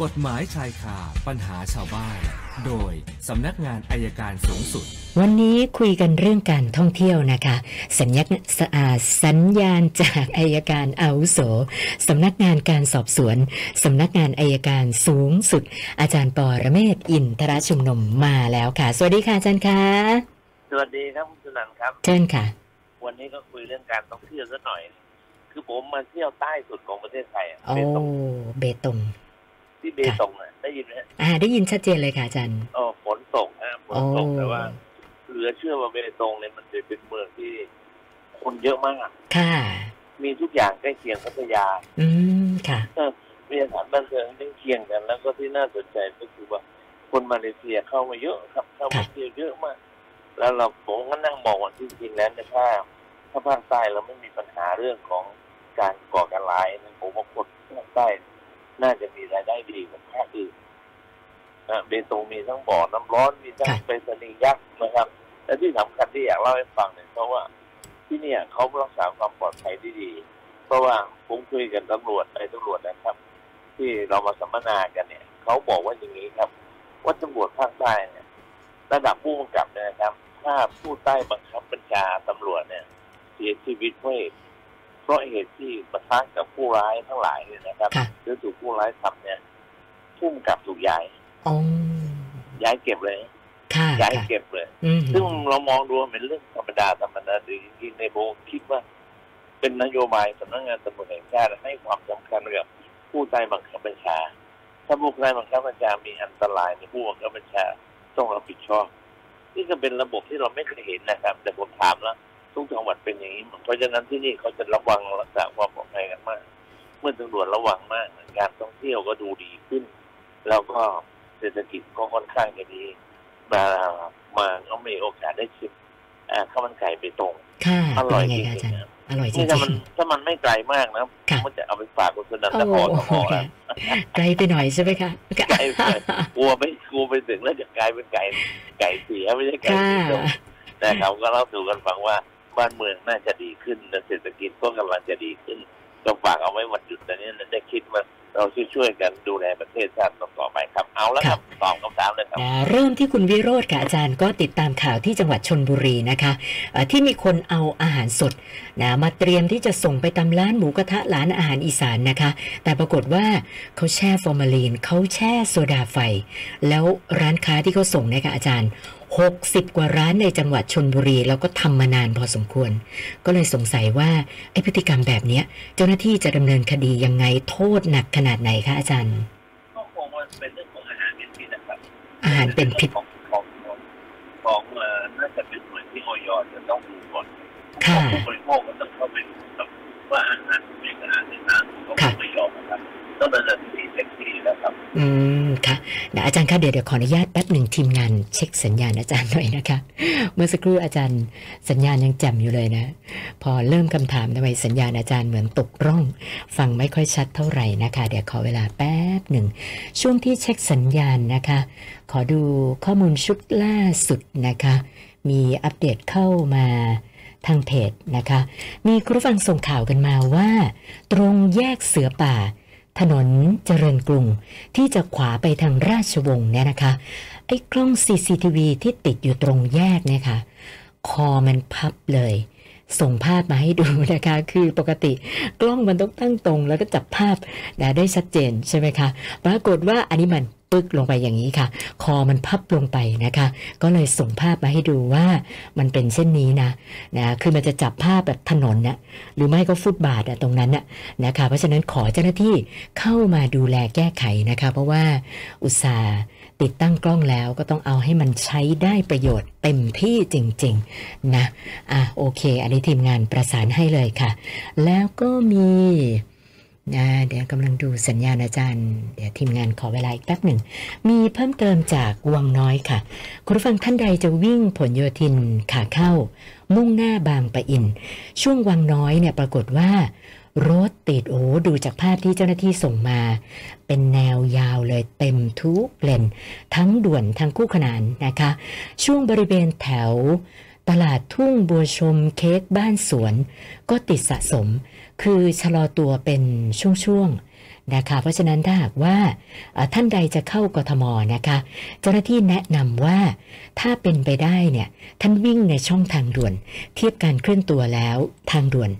กฎหมายชายคาปัญหาชาวบ้าน โดยสำนักงานอายการสูงสุด วันนี้คุยกันเรื่องการท่องเที่ยวนะคะ สัญญาสอาสัญญาณจากอายการอาวุโสสำนักงานการสอบสวนสำนักงานอายการสูงสุด อาจารย์ปอระเมศวร์อินทรชุมนมมาแล้วค่ะ สวัสดีค่ะอาจารย์คะสวัสดีครับคุณสุนันท์ครับเชิญค่ะ วันนี้ก็คุยเรื่องการท่องเที่ยวสักหน่อย คือผมมาเที่ยวใต้สุดของประเทศไทยอะโอ้เบตงเบตง ที่เบตงอะได้ยินไหมฮะอ่า ได้ยินชัดเจนเลยค่ะอาจารย์อ๋อฝนตกฮะฝนโอ้ตกแต่ว่าเหลือเชื่อว่าเบตงเนี่ยมันจะเป็นเมืองที่คนเยอะมากค่ะ มีทุกอย่างใกล้เคียงพัทยา อืมค่ะเออมีสถานบันเทิงใกล้เคียงกัน แล้วก็ที่น่าสนใจก็คือว่า คนมาเลเซียเข้ามาเยอะครับ เข้ามาเที่ยวเยอะมาก แล้วเราผมก็นั่งมองว่าจริงๆแล้วเนี่ยถ้าถ้าภาคใต้เราไม่มีปัญหาเรื่องของการก่อการร้ายนะผมว่าคนภาคใต้ น่าจะมีรายได้ดีกว่าภาคอื่นนะเบตงมีทั้งบ่อน้ำร้อนมีทั้งค่ะไปรษณีย์ยักษ์นะครับ และที่สำคัญที่อยากเล่าให้ฟังเนี่ยเพราะว่าที่เนี่ยเขารักษาความปลอดภัยได้ดี เพราะว่าผมคุยกับตำรวจในตำรวจนะครับ ที่เรามาสัมมนากันเนี่ยเขาบอกว่าอย่างนี้ครับ ว่าตำรวจภาคใต้เนี่ยระดับผู้กำกับเนี่ยนะครับ ถ้าผู้ใต้บังคับบัญชาตำรวจเนี่ย เสียชีวิตเพราะ เหตุเพราะเหตุที่ปะทะกับผู้ร้ายทั้งหลายเนี่ยนะครับค่ะ หรือถูกผู้ร้ายทำเนี่ยผู้กำกับถูกย้าย อ๋อย้ายเก็บเลย ค่ะย้ายค่ะเก็บเลย อืมซึ่งเรามองดูว่าเป็นเรื่องธรรมดาธรรมดาหรือจริงๆในโบคิดว่า เป็นนโยบายสำนักงานตำรวจแห่งชาติให้ความสำคัญกับผู้ใต้บังคับบัญชา ถ้าผู้ใต้บังคับบัญชามีอันตรายในผู้บังคับบัญชาต้องรับผิดชอบ นี่ก็เป็นระบบที่เราไม่เคยเห็นนะครับ แต่ผมถามแล้ว ทุกจังหวัดเป็นอย่างนี้หมดเพราะฉะนั้นที่นี่เขาจะระวังรักษาความปลอดภัยกันมาก เมื่อตำรวจระวังมากการท่องเที่ยวก็ดูดีขึ้น แล้วก็เศรษฐกิจก็ค่อนข้างจะดี มามาก็มีโอกาสได้ชิมอ่าข้าวมันไก่ไปตรงค่ะอเป็นร่อยยังไงจริคะงอาจารย์ๆนะอร่อยจรินี่งถ้ามันถ้ามันไม่ไกลมากนะค่ะมันจะเอาไปฝากคุณสนันๆทโอ้พรก็พอโหแล้วไกลไปหน่อยใช่ไหมคะไกลไปกลัวไม่กลัวไปถึงแล้วจะกลายเป็นไก่ไก่เสียไม่ใช่ไก่ค่ะเสียนะครับก็เล่าสู่กันฟังว่า บ้านเมืองน่าจะดีขึ้นและเศรษฐกิจก็กำลังจะดีขึ้นก็ฝากเอาไว้วันหยุดแต่นี้ได้คิดว่าเราช่วยๆกันดูแลประเทศชาติต่อไปครับ เอาแล้วครับตอบคำถามเลยครับนะเริ่มที่คุณวิโรธค่ะอาจารย์ก็ติดตามข่าวที่จังหวัดชนบุรีนะคะเอ่อที่มีคนเอาอาหารสดนะมาเตรียมที่จะส่งไปตามร้านหมูกระทะร้านอาหารอีสานนะคะ แต่ปรากฏว่าเขาแช่ฟอร์มาลีนเขาแช่โซดาไฟ แล้วร้านค้าที่เขาส่งเนี่ยค่ะอาจารย์ 60 กว่าร้านในจังหวัดชนบุรี แล้วก็ทำมานานพอสมควร ก็เลยสงสัยว่าไอ้พฤติกรรมแบบเนี้ยเจ้าหน้าที่จะดำเนินคดียังไงโทษหนักขนาดไหนคะอาจารย์ก็คงว่าเป็นเรื่องของอาหารเป็นพิษนะครับอาหารเป็นพิษของของของของเอ่อน่าจะเป็นหน่วยที่ออยจะต้องดูก่อนค่ะผู้บริโภคก็ต้องเข้าไปดูครับว่าอาหารเป็นอาหารหรือน้ำก็ไม่ยอมนะครับต้องดำเนิน อืมค่ะนะอาจารย์คะเดี๋ยวเดี๋ยวขออนุญาตแป๊บหนึ่งทีมงานเช็คสัญญาณอาจารย์หน่อยนะคะ เมื่อสักครู่อาจารย์สัญญาณยังแจ่มอยู่เลยนะ พอเริ่มคำถามทำไมสัญญาณอาจารย์เหมือนตกร่อง ฟังไม่ค่อยชัดเท่าไหร่นะคะ เดี๋ยวขอเวลาแป๊บหนึ่ง ช่วงที่เช็คสัญญาณนะคะ ขอดูข้อมูลชุดล่าสุดนะคะ มีอัปเดตเข้ามาทางเพจนะคะ มีคุณผู้ฟังส่งข่าวกันมาว่า ตรงแยกเสือป่า ถนนเจริญกรุงที่จะขวาไปทางราชวงศ์เนี่ยนะคะ ไอ้กล้อง CCTV ที่ติดอยู่ตรงแยกเนี่ยค่ะ คอมันพับเลย ส่งภาพมาให้ดูนะคะ คือปกติกล้องมันต้องตั้งตรงแล้วก็จับภาพได้ชัดเจนใช่ไหมคะ ปรากฏว่าอันนี้มัน ปึ๊กลงไปอย่างนี้ค่ะ คอมันพับลงไปนะคะ ก็เลยส่งภาพมาให้ดูว่ามันเป็นเช่นนี้นะนะคือมันจะจับภาพแบบถนนนะหรือไม่ก็ฟุตบาทอะตรงนั้นนะนะคะเพราะฉะนั้นขอเจ้าหน้าที่เข้ามาดูแลแก้ไขนะคะ เพราะว่าอุตสาห์ติดตั้งกล้องแล้วก็ต้องเอาให้มันใช้ได้ประโยชน์เต็มที่จริง ๆ นะ อะโอเค อันนี้ทีมงานประสานให้เลยค่ะ แล้วก็มี นะเดี๋ยวกำลังดูสัญญาณอาจารย์ เดี๋ยวทีมงานขอเวลาอีกแป๊บหนึ่ง มีเพิ่มเติมจากวังน้อยค่ะ คุณผู้ฟังท่านใดจะวิ่งผลโยธินขาเข้า มุ่งหน้าบางปะอิน ช่วงวังน้อยเนี่ยปรากฏว่ารถติดโอ้ดูจากภาพที่เจ้าหน้าที่ส่งมา เป็นแนวยาวเลยเต็มทุกเลน ทั้งด่วนทั้งคู่ขนานนะคะ ช่วงบริเวณแถว ตลาดทุ่งบัวชมเค้กบ้านสวน ก็ติดสะสม คือชะลอตัวเป็นช่วงๆนะคะ เพราะฉะนั้นถ้าหากว่าเอ่อท่านใดจะเข้ากทมนะคะ เจ้าหน้าที่แนะนำว่าถ้าเป็นไปได้เนี่ยท่านวิ่งในช่องทางด่วน เทียบการเคลื่อนตัวแล้วทางด่วน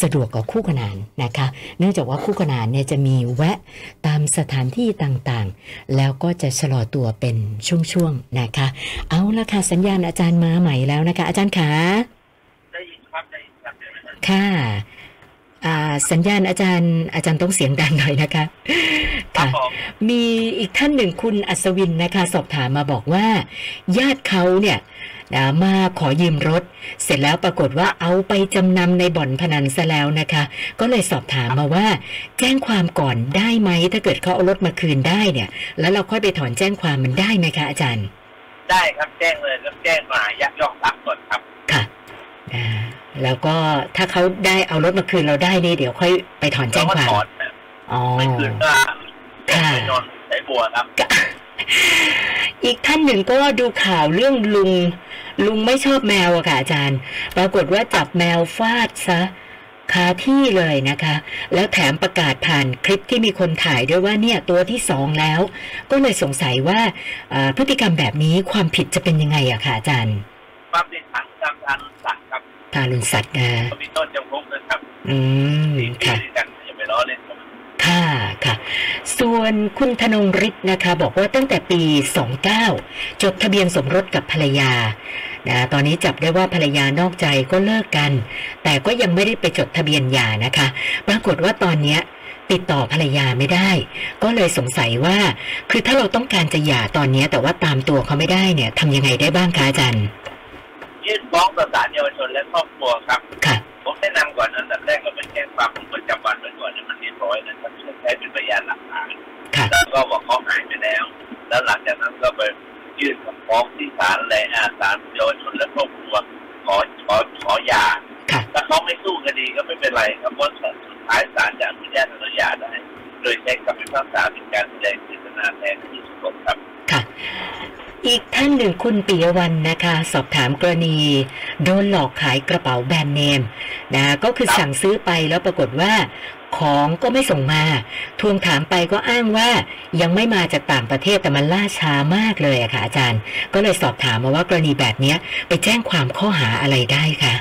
สะดวกกว่าคู่ขนานนะคะ เนื่องจากว่าคู่ขนานเนี่ยจะมีแวะตามสถานที่ต่างๆ แล้วก็จะชะลอตัวเป็นช่วงๆนะคะ เอาละค่ะสัญญาณอาจารย์มาใหม่แล้วนะคะ อาจารย์ขาได้ยินครับได้ยินครับได้ยินครับค่ะอ่า สัญญาณอาจารย์ อาจารย์ต้องเสียงดังหน่อยนะคะครับค่ะผมมีอีกท่านหนึ่งคุณอัศวินนะคะ สอบถามมาบอกว่า ญาติเขาเนี่ยนะมาขอยืมรถ เสร็จแล้วปรากฏว่าเอาไปจำนำในบ่อนพนันซะแล้วนะคะ ก็เลยสอบถามมาว่า แจ้งความก่อนได้ไหม ถ้าเกิดเขาเอารถมาคืนได้เนี่ย แล้วเราค่อยไปถอนแจ้งความมันได้ไหมคะอาจารย์ ได้ครับแจ้งเลยแล้วแจ้งมายักยอกทรัพย์ก่อนครับค่ะอ่า แล้วก็ถ้าเขาได้เอารถมาคืนเราได้นี่เดี๋ยวค่อยไปถอนแจ้งก็ความถอนนะอ๋อไม่คืนก็แจ้งไปนอนใช้บัวครับ อีกท่านหนึ่งก็ดูข่าวเรื่องลุง ลุงไม่ชอบแมวอะค่ะอาจารย์ ปรากฏว่าจับแมวฟาดซะคาที่เลยนะคะ แล้วแถมประกาศผ่านคลิปที่มีคนถ่ายด้วยว่าเนี่ยตัวที่สองแล้ว ก็เลยสงสัยว่าเอ่อพฤติกรรมแบบนี้ความผิดจะเป็นยังไงอะค่ะอาจารย์ ความผิดฐานการทารุณสัตว์ครับ ทารุณสัตว์นะก็มีโต้นจำคุกนะครับ อืมสี่ปีค่ะด้วยกันอย่าไปล้อเล่นกับมันค่ะค่ะ ส่วนคุณธนงฤทธิ์นะคะ บอกว่าตั้งแต่ปี 29 จดทะเบียนสมรสกับภรรยานะตอนนี้จับได้ว่าภรรยานอกใจก็เลิกกัน แต่ก็ยังไม่ได้ไปจดทะเบียนหย่านะคะ ปรากฏว่าตอนเนี้ยติดต่อภรรยาไม่ได้ ก็เลยสงสัยว่า คือถ้าเราต้องการจะหย่าตอนเนี้ยแต่ว่าตามตัวเขาไม่ได้เนี่ยทำยังไงได้บ้างคะอาจารย์ ยื่นฟ้องต่อศาลเยาวชนและครอบครัวครับค่ะผมแนะนำก่อนอันดับแรกก็เป็นแจ้งความลงประจำวันไว้ก่อนให้มันเรียบร้อยนะครับเพื่อใช้เป็นพยานหลักฐานค่ะแล้วก็บอกเขาหายไปแล้ว แล้วหลังจากนั้นก็ไปยื่นคำฟ้องที่ศาลและอาศาลเยาวชนและครอบครัวขอขอขอหย่าค่ะถ้าเขาไม่สู้คดีก็ไม่เป็นไรครับเพราะสุดท้ายศาลจะอนุญาตอนุญาตได้โดยใช้คำพิพากษา อีกท่านหนึ่งคุณปิยวันนะคะ สอบถามกรณี โดนหลอกขายกระเป๋าแบรนด์เนมนะก็คือสั่งซื้อไปแล้วปรากฏว่า ของก็ไม่ส่งมา ทวงถามไปก็อ้างว่ายังไม่มาจากต่างประเทศแต่มันล่าช้ามากเลยอะค่ะอาจารย์ ก็เลยสอบถามมาว่ากรณีแบบเนี้ยไปแจ้งความข้อหาอะไรได้คะ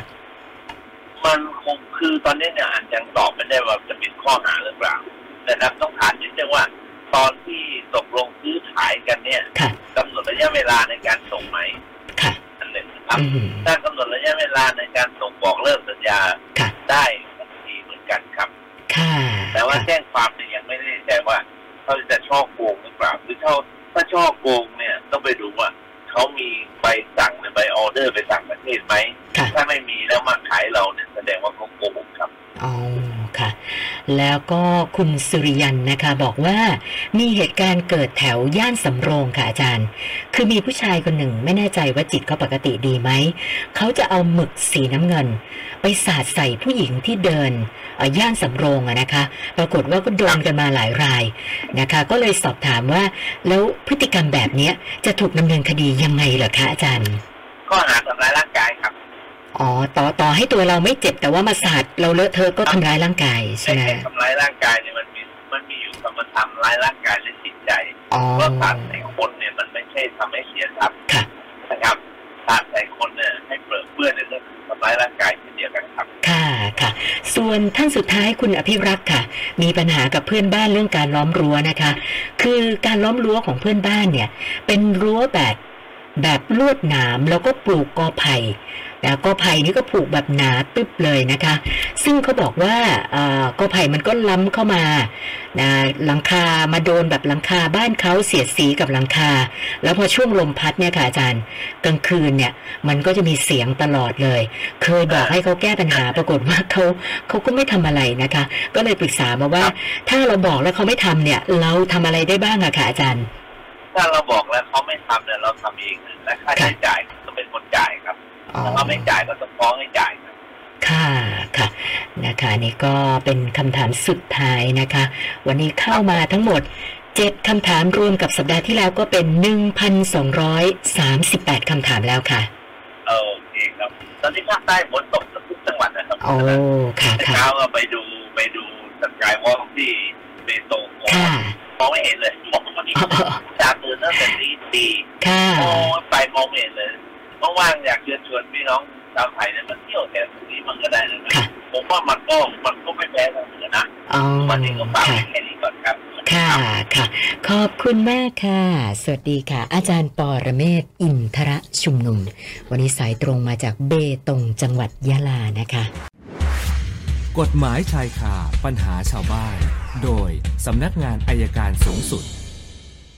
มันคงคือตอนนี้เนี่ยยังตอบไม่ได้ว่าจะเป็นข้อหาหรือเปล่าแต่ครับต้องถามนิดนึงว่า ตอนที่ตกลงซื้อขายกันเนี่ยค่ะกำหนดระยะเวลาในการส่งไหมค่ะอันหนึ่งนะครับอืมถ้ากำหนดระยะเวลาในการส่งบอกเลิกสัญญาค่ะได้ทันทีเหมือนกันครับค่ะแต่ว่าค่ะแจ้งความเนี่ยยังไม่ได้แต่ว่าเขาจะช่อโกงหรือเปล่าคือถ้าถ้าช่อโกงเนี่ยต้องไปดูว่าเขามีใบสั่งหรือใบออเดอร์ไปต่างประเทศไหมค่ะถ้าไม่มีแล้วมาขายเราเนี่ยแสดงว่าเขาโกงครับอ๋อค่ะ แล้วก็คุณสุริยันนะคะ บอกว่ามีเหตุการณ์เกิดแถวย่านสำโรงค่ะอาจารย์ คือมีผู้ชายคนหนึ่งไม่แน่ใจว่าจิตเขาปกติดีไหม เขาจะเอาหมึกสีน้ำเงิน ไปสาดใส่ผู้หญิงที่เดินย่านสำโรงอะนะคะ ปรากฏว่าก็โดนกันมาหลายรายนะคะ ก็เลยสอบถามว่า แล้วพฤติกรรมแบบนี้จะถูกดำเนินคดียังไงเหรอคะอาจารย์ ข้อหาทำร้ายร่าง อ๋อต่อต่อให้ตัวเราไม่เจ็บแต่ว่ามาสาดเราเลอะเทอะก็ทำร้ายร่างกายใช่ไม่ไหมใช่ทำร้ายร่างกายเนี่ยมันมีมันมีอยู่คำว่าทำร้ายร่างกายและจิตใจอ๋อเพราะสารใส่คนเนี่ยมันไม่ใช่ทำให้เสียทรัพย์ค่ะนะครับสารใส่คนเนี่ยให้เปลือเปื้อนเนี่ยก็คือทำร้ายร่างกายเช่นเดียวกันครับ ค่ะค่ะ ส่วนท่านสุดท้ายคุณอภิรักษ์ค่ะ มีปัญหากับเพื่อนบ้านเรื่องการล้อมรั้วนะคะ คือการล้อมรั้วของเพื่อนบ้านเนี่ย เป็นรั้วแบบ แบบลวดหนามแล้วก็ปลูกกอไผ่แล้วกอไผ่นี่ก็ปลูกแบบหนาตึบเลยนะคะ ซึ่งเขาบอกว่าเอ่อกอไผ่มันก็ล้ำเข้ามานะหลังคามาโดนแบบหลังคาบ้านเขาเสียดสีกับหลังคา แล้วพอช่วงลมพัดเนี่ยค่ะอาจารย์กลางคืนเนี่ยมันก็จะมีเสียงตลอดเลย เคยบอกให้เขาแก้ปัญหาปรากฏว่าเขาเขาก็ไม่ทำอะไรนะคะ ก็เลยปรึกษามาว่า ถ้าเราบอกแล้วเขาไม่ทำเนี่ย เราทำอะไรได้บ้างอะค่ะอาจารย์ ถ้าเราบอกแล้วเขาไม่ทำเนี่ยเราทำเองนะและค่าใช้จ่ายก็เป็นคนจ่ายครับอ๋อถ้าเขาไม่จ่ายก็ต้องฟ้องให้จ่ายครับค่ะค่ะนะคะนี่ก็เป็นคำถามสุดท้ายนะคะ วันนี้เข้ามาทั้งหมด7คำถามรวมกับสัปดาห์ที่แล้วก็เป็น1,238คำถามแล้วค่ะโอเคครับ ตอนนี้ภาคใต้ฝนตกทุกจังหวัดนะครับโอ้ค่ะค่ะเช้าก็ไปดูไปดูสกายวอล์กที่เพเบตงค่ะมองไม่เห็นเลยมองไม่เห็น โอ้ยไปมองไม่เห็นเลยว่างๆอยากเชิญชวนพี่น้องชาวไทยเนี่ยมาเที่ยวแถวตรงนี้มันก็ได้นะค่ะผมว่ามันก็มันก็ไม่แพ้ทางเหนือนะอ๋อวันนี้ก็ฝากค่ะไว้แค่นี้ก่อนครับค่ะค่ะ ขอบคุณมากค่ะ สวัสดีค่ะ อาจารย์ปอระเมศวร์อินทระชุมนุม วันนี้สายตรงมาจากเบตงจังหวัดยะลานะคะ กฎหมายชายคาปัญหาชาวบ้าน โดยสำนักงานอายการสูงสุด